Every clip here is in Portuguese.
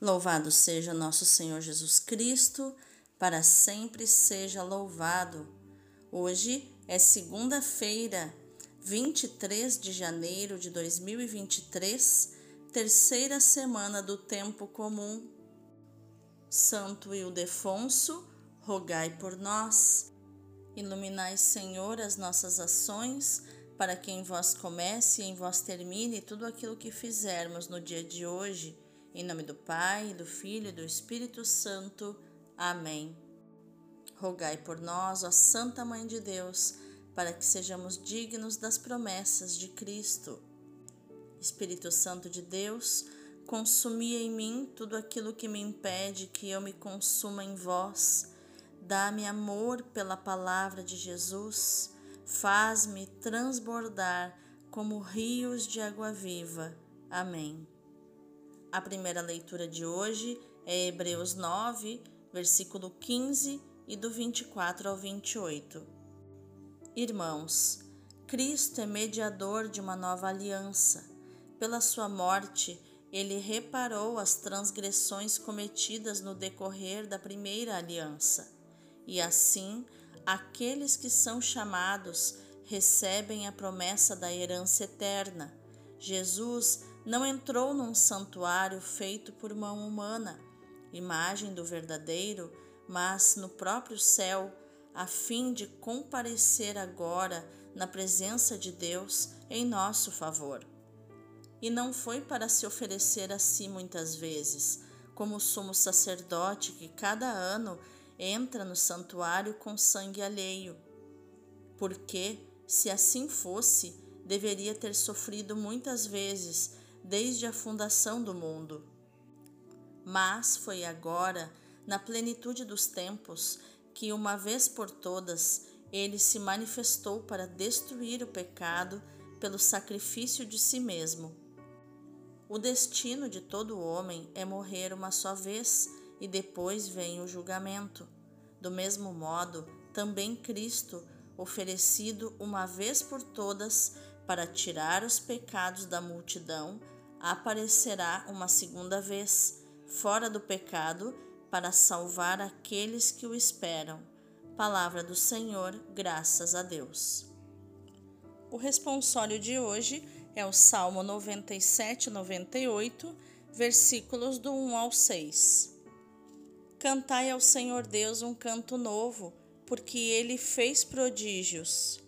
Louvado seja nosso Senhor Jesus Cristo, para sempre seja louvado. Hoje é segunda-feira, 23 de janeiro de 2023, terceira semana do tempo comum. Santo Ildefonso, rogai por nós. Iluminai, Senhor, as nossas ações, para que em vós comece e em vós termine tudo aquilo que fizermos no dia de hoje em nome do Pai, do Filho e do Espírito Santo. Amém. Rogai por nós, ó Santa Mãe de Deus, para que sejamos dignos das promessas de Cristo. Espírito Santo de Deus, consumi em mim tudo aquilo que me impede que eu me consuma em vós. Dá-me amor pela palavra de Jesus, faz-me transbordar como rios de água viva. Amém. A primeira leitura de hoje é Hebreus 9, versículo 15 e do 24 ao 28. Irmãos, Cristo é mediador de uma nova aliança. Pela sua morte, ele reparou as transgressões cometidas no decorrer da primeira aliança. E assim, aqueles que são chamados recebem a promessa da herança eterna. Jesus não entrou num santuário feito por mão humana, imagem do verdadeiro, mas no próprio céu, a fim de comparecer agora na presença de Deus em nosso favor. E não foi para se oferecer a si muitas vezes, como o sumo sacerdote que cada ano entra no santuário com sangue alheio. Porque, se assim fosse, deveria ter sofrido muitas vezes desde a fundação do mundo. Mas foi agora, na plenitude dos tempos, que uma vez por todas ele se manifestou para destruir o pecado pelo sacrifício de si mesmo. O destino de todo homem é morrer uma só vez e depois vem o julgamento. Do mesmo modo, também Cristo, oferecido uma vez por todas para tirar os pecados da multidão, aparecerá uma segunda vez, fora do pecado, para salvar aqueles que o esperam. Palavra do Senhor, graças a Deus. O responsório de hoje é o Salmo 97, 98, versículos do 1 ao 6. Cantai ao Senhor Deus um canto novo, porque ele fez prodígios.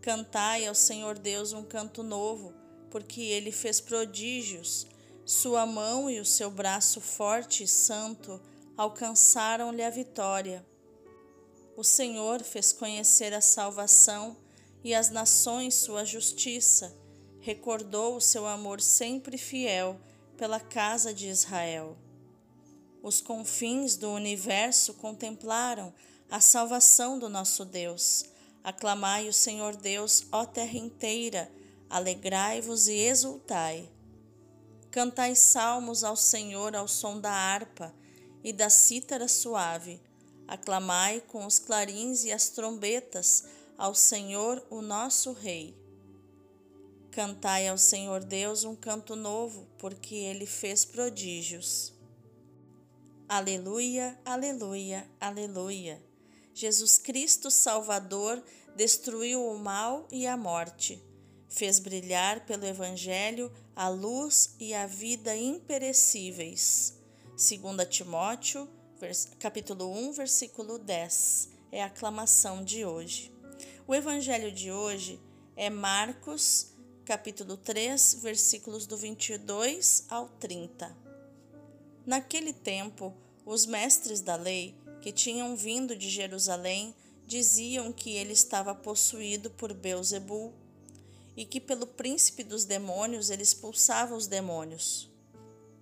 Cantai ao Senhor Deus um canto novo, porque ele fez prodígios. Sua mão e o seu braço forte e santo alcançaram-lhe a vitória. O Senhor fez conhecer a salvação e as nações sua justiça. Recordou o seu amor sempre fiel pela casa de Israel. Os confins do universo contemplaram a salvação do nosso Deus. Aclamai o Senhor Deus, ó terra inteira alegrai-vos e exultai. Cantai salmos ao Senhor ao som da harpa e da cítara suave. Aclamai com os clarins e as trombetas ao Senhor, o nosso Rei. Cantai ao Senhor Deus um canto novo, porque ele fez prodígios. Aleluia, aleluia, aleluia. Jesus Cristo Salvador destruiu o mal e a morte fez brilhar pelo Evangelho a luz e a vida imperecíveis. 2 Timóteo, capítulo 1, versículo 10, é a aclamação de hoje. O Evangelho de hoje é Marcos, capítulo 3, versículos do 22 ao 30. Naquele tempo, os mestres da lei, que tinham vindo de Jerusalém, diziam que ele estava possuído por Beelzebul, e que pelo príncipe dos demônios ele expulsava os demônios.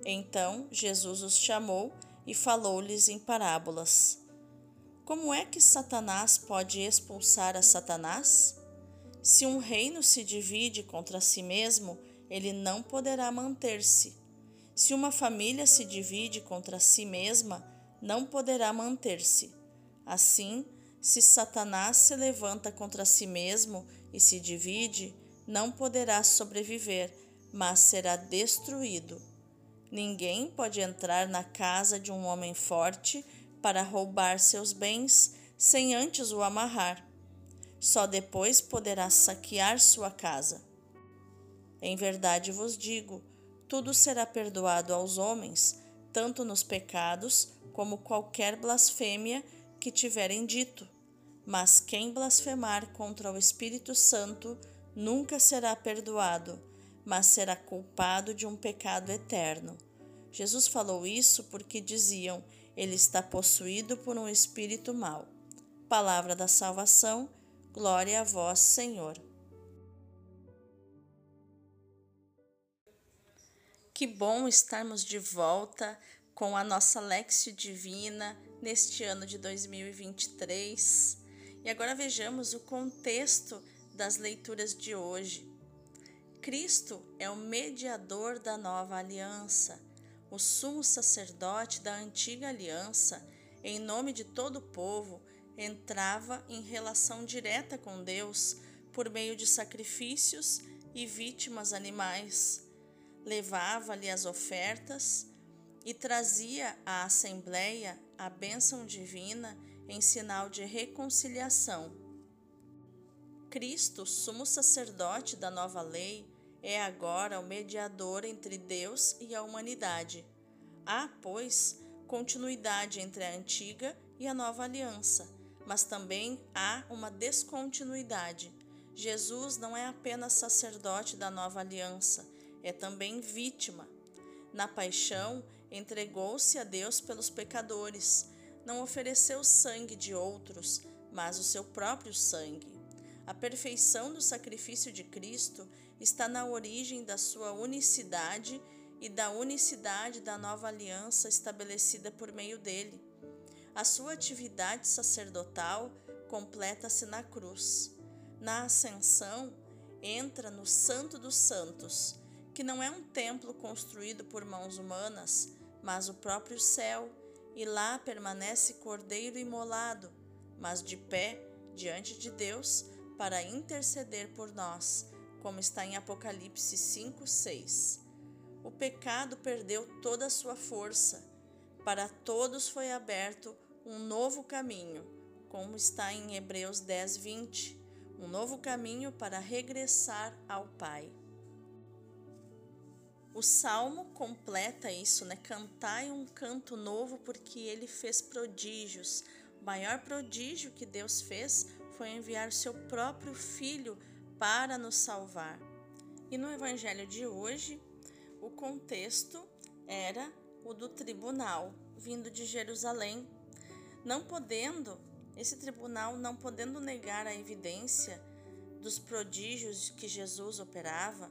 Então Jesus os chamou e falou-lhes em parábolas. Como é que Satanás pode expulsar a Satanás? Se um reino se divide contra si mesmo, ele não poderá manter-se. Se uma família se divide contra si mesma, não poderá manter-se. Assim, se Satanás se levanta contra si mesmo e se divide, não poderá sobreviver, mas será destruído. Ninguém pode entrar na casa de um homem forte para roubar seus bens sem antes o amarrar. Só depois poderá saquear sua casa. Em verdade vos digo: tudo será perdoado aos homens, tanto nos pecados como qualquer blasfêmia que tiverem dito. Mas quem blasfemar contra o Espírito Santo nunca será perdoado, mas será culpado de um pecado eterno. Jesus falou isso porque diziam: ele está possuído por um espírito mau. Palavra da salvação, glória a vós, Senhor. Que bom estarmos de volta com a nossa Lexio Divina neste ano de 2023. E agora vejamos o contexto das leituras de hoje. Cristo é o mediador da nova aliança, o sumo sacerdote da antiga aliança, em nome de todo o povo, entrava em relação direta com Deus por meio de sacrifícios e vítimas animais. Levava-lhe as ofertas e trazia à Assembleia a bênção divina em sinal de reconciliação. Cristo, sumo sacerdote da nova lei, é agora o mediador entre Deus e a humanidade. Há, pois, continuidade entre a antiga e a nova aliança, mas também há uma descontinuidade. Jesus não é apenas sacerdote da nova aliança, é também vítima. Na paixão, entregou-se a Deus pelos pecadores, não ofereceu sangue de outros, mas o seu próprio sangue. A perfeição do sacrifício de Cristo está na origem da sua unicidade e da unicidade da nova aliança estabelecida por meio dele. A sua atividade sacerdotal completa-se na cruz. Na ascensão, entra no Santo dos Santos, que não é um templo construído por mãos humanas, mas o próprio céu, e lá permanece Cordeiro imolado, mas de pé diante de Deus para interceder por nós, como está em Apocalipse 5, 6. O pecado perdeu toda a sua força. Para todos foi aberto um novo caminho, como está em Hebreus 10, 20. Um novo caminho para regressar ao Pai. O salmo completa isso, né? Cantai um canto novo porque ele fez prodígios. O maior prodígio que Deus fez foi enviar seu próprio filho para nos salvar. E no evangelho de hoje, o contexto era o do tribunal vindo de Jerusalém, não podendo esse tribunal não podendo negar a evidência dos prodígios que Jesus operava,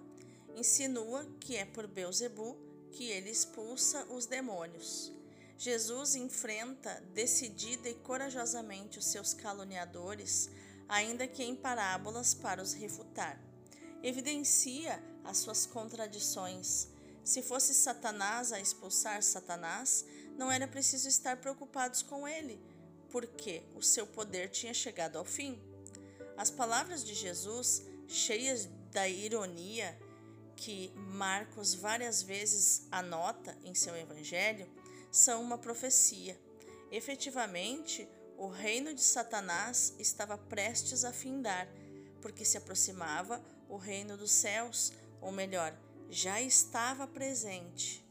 insinua que é por Beuzebu que ele expulsa os demônios. Jesus enfrenta decidida e corajosamente os seus caluniadores, ainda que em parábolas para os refutar. Evidencia as suas contradições. Se fosse Satanás a expulsar Satanás, não era preciso estar preocupados com ele, porque o seu poder tinha chegado ao fim. As palavras de Jesus, cheias da ironia que Marcos várias vezes anota em seu evangelho, são uma profecia. Efetivamente, o reino de Satanás estava prestes a findar, porque se aproximava o reino dos céus, ou melhor, já estava presente.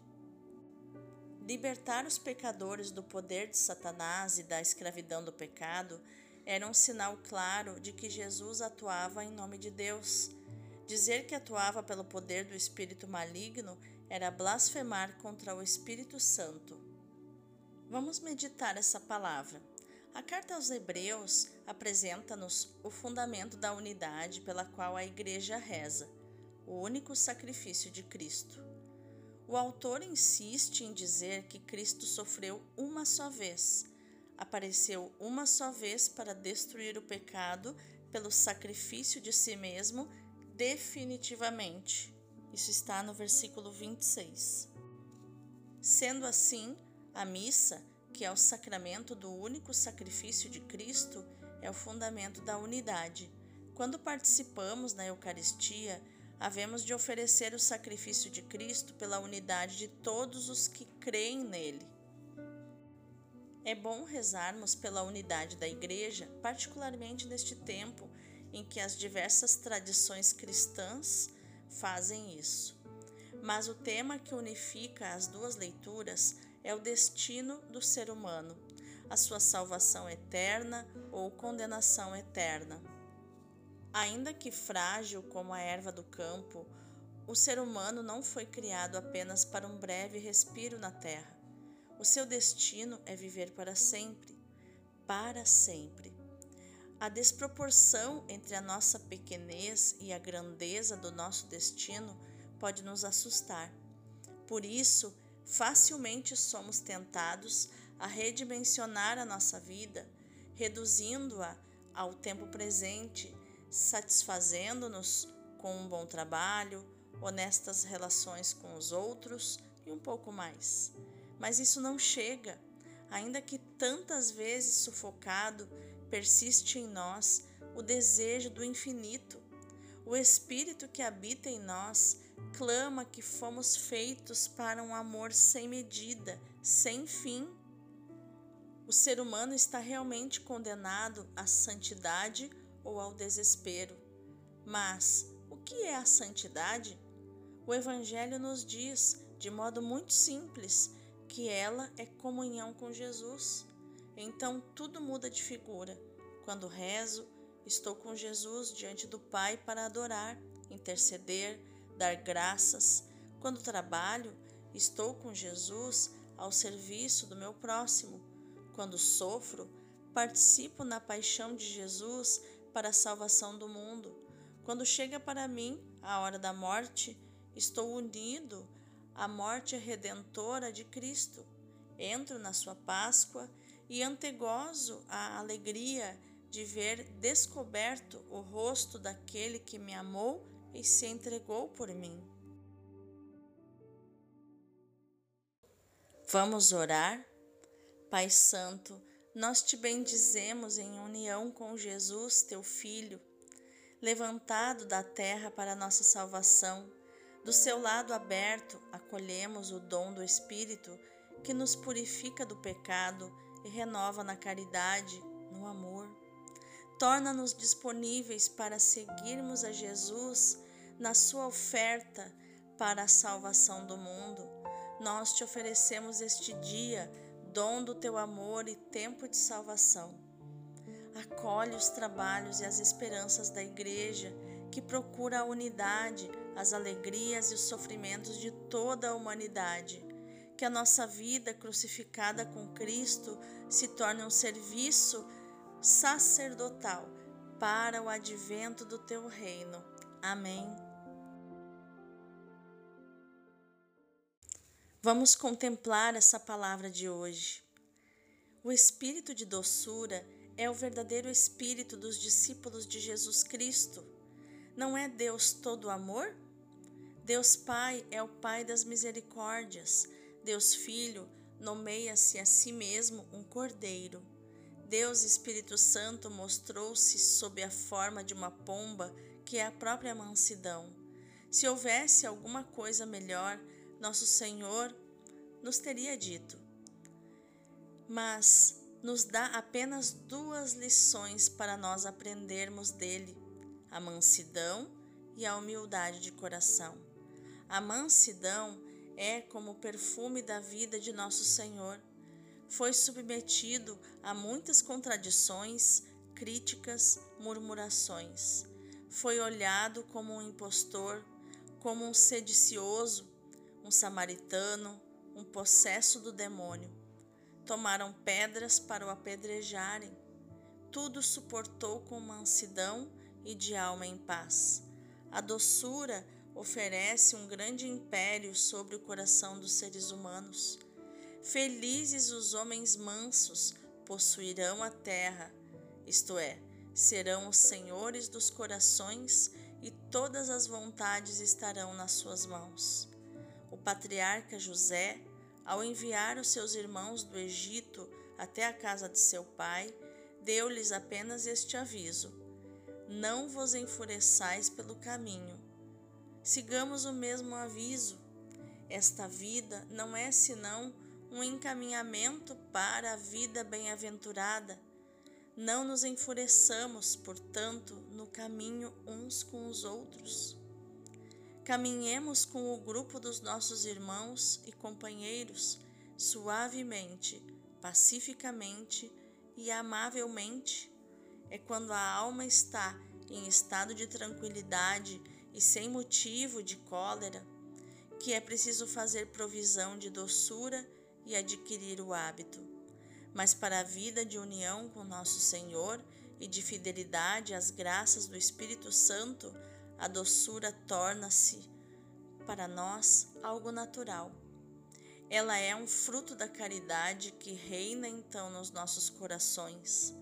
Libertar os pecadores do poder de Satanás e da escravidão do pecado era um sinal claro de que Jesus atuava em nome de Deus. Dizer que atuava pelo poder do espírito maligno era blasfemar contra o Espírito Santo. Vamos meditar essa palavra. A carta aos Hebreus apresenta-nos o fundamento da unidade pela qual a Igreja reza, o único sacrifício de Cristo. O autor insiste em dizer que Cristo sofreu uma só vez, apareceu uma só vez para destruir o pecado pelo sacrifício de si mesmo definitivamente. Isso está no versículo 26. Sendo assim, a missa, que é o sacramento do único sacrifício de Cristo, é o fundamento da unidade. Quando participamos na Eucaristia, havemos de oferecer o sacrifício de Cristo pela unidade de todos os que creem nele. É bom rezarmos pela unidade da Igreja, particularmente neste tempo em que as diversas tradições cristãs fazem isso. Mas o tema que unifica as duas leituras é o destino do ser humano, a sua salvação eterna ou condenação eterna. Ainda que frágil como a erva do campo, o ser humano não foi criado apenas para um breve respiro na terra. O seu destino é viver para sempre, para sempre. A desproporção entre a nossa pequenez e a grandeza do nosso destino pode nos assustar. Por isso, facilmente somos tentados a redimensionar a nossa vida, reduzindo-a ao tempo presente satisfazendo-nos com um bom trabalho, honestas relações com os outros e um pouco mais. Mas isso não chega, ainda que tantas vezes sufocado, persiste em nós o desejo do infinito. O Espírito que habita em nós clama que fomos feitos para um amor sem medida, sem fim. O ser humano está realmente condenado à santidade ou ao desespero. Mas o que é a santidade? O Evangelho nos diz, de modo muito simples, que ela é comunhão com Jesus. Então tudo muda de figura. Quando rezo, estou com Jesus diante do Pai para adorar, interceder, dar graças. Quando trabalho, estou com Jesus ao serviço do meu próximo. Quando sofro, participo na paixão de Jesus para a salvação do mundo. Quando chega para mim a hora da morte, estou unido à morte redentora de Cristo. Entro na sua Páscoa e antegozo a alegria de ver descoberto o rosto daquele que me amou e se entregou por mim. Vamos orar? Pai Santo, nós te bendizemos em união com Jesus, teu Filho, levantado da terra para nossa salvação. Do seu lado aberto, acolhemos o dom do Espírito que nos purifica do pecado e renova na caridade, no amor. Torna-nos disponíveis para seguirmos a Jesus na sua oferta para a salvação do mundo. Nós te oferecemos este dia dom do teu amor e tempo de salvação. Acolhe os trabalhos e as esperanças da Igreja, que procura a unidade, as alegrias e os sofrimentos de toda a humanidade. Que a nossa vida crucificada com Cristo se torne um serviço sacerdotal para o advento do teu reino. Amém. Vamos contemplar essa palavra de hoje. O espírito de doçura é o verdadeiro espírito dos discípulos de Jesus Cristo. Não é Deus todo amor? Deus Pai é o Pai das misericórdias. Deus Filho nomeia-se a si mesmo um cordeiro. Deus Espírito Santo mostrou-se sob a forma de uma pomba, que é a própria mansidão. Se houvesse alguma coisa melhor, nosso Senhor nos teria dito. Mas nos dá apenas duas lições para nós aprendermos dele: a mansidão e a humildade de coração. A mansidão é como o perfume da vida de nosso Senhor. Foi submetido a muitas contradições, críticas, murmurações. Foi olhado como um impostor, como um sedicioso, um samaritano, um possesso do demônio. Tomaram pedras para o apedrejarem. Tudo suportou com mansidão e de alma em paz. A doçura oferece um grande império sobre o coração dos seres humanos. Felizes os homens mansos, possuirão a terra, isto é, serão os senhores dos corações e todas as vontades estarão nas suas mãos. O patriarca José, ao enviar os seus irmãos do Egito até a casa de seu pai, deu-lhes apenas este aviso: Não vos enfureçais pelo caminho. Sigamos o mesmo aviso. Esta vida não é senão um encaminhamento para a vida bem-aventurada. Não nos enfureçamos, portanto, no caminho uns com os outros. Caminhemos com o grupo dos nossos irmãos e companheiros suavemente, pacificamente e amavelmente. É quando a alma está em estado de tranquilidade e sem motivo de cólera que é preciso fazer provisão de doçura e adquirir o hábito. Mas para a vida de união com nosso Senhor e de fidelidade às graças do Espírito Santo, a doçura torna-se para nós algo natural. Ela é um fruto da caridade que reina então nos nossos corações.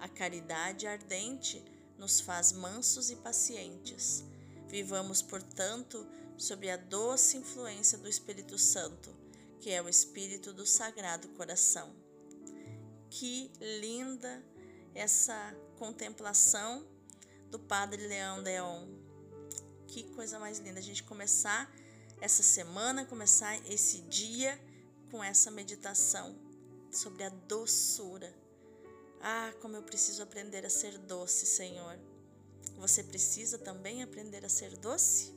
A caridade ardente nos faz mansos e pacientes. Vivamos, portanto, sob a doce influência do Espírito Santo que é o espírito do Sagrado Coração. Que linda essa contemplação do Padre Leão Deon. Que coisa mais linda a gente começar essa semana, começar esse dia com essa meditação sobre a doçura. Ah, como eu preciso aprender a ser doce, Senhor. Você precisa também aprender a ser doce?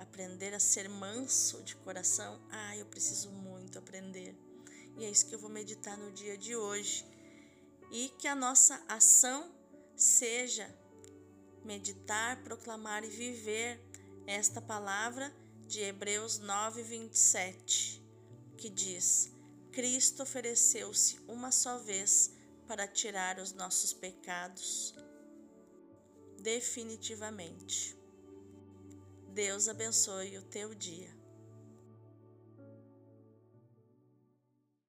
Aprender a ser manso de coração. Ah, eu preciso muito aprender. E é isso que eu vou meditar no dia de hoje. E que a nossa ação seja meditar, proclamar e viver esta palavra de Hebreus 9, 27, que diz: Cristo ofereceu-se uma só vez para tirar os nossos pecados definitivamente. Deus abençoe o teu dia.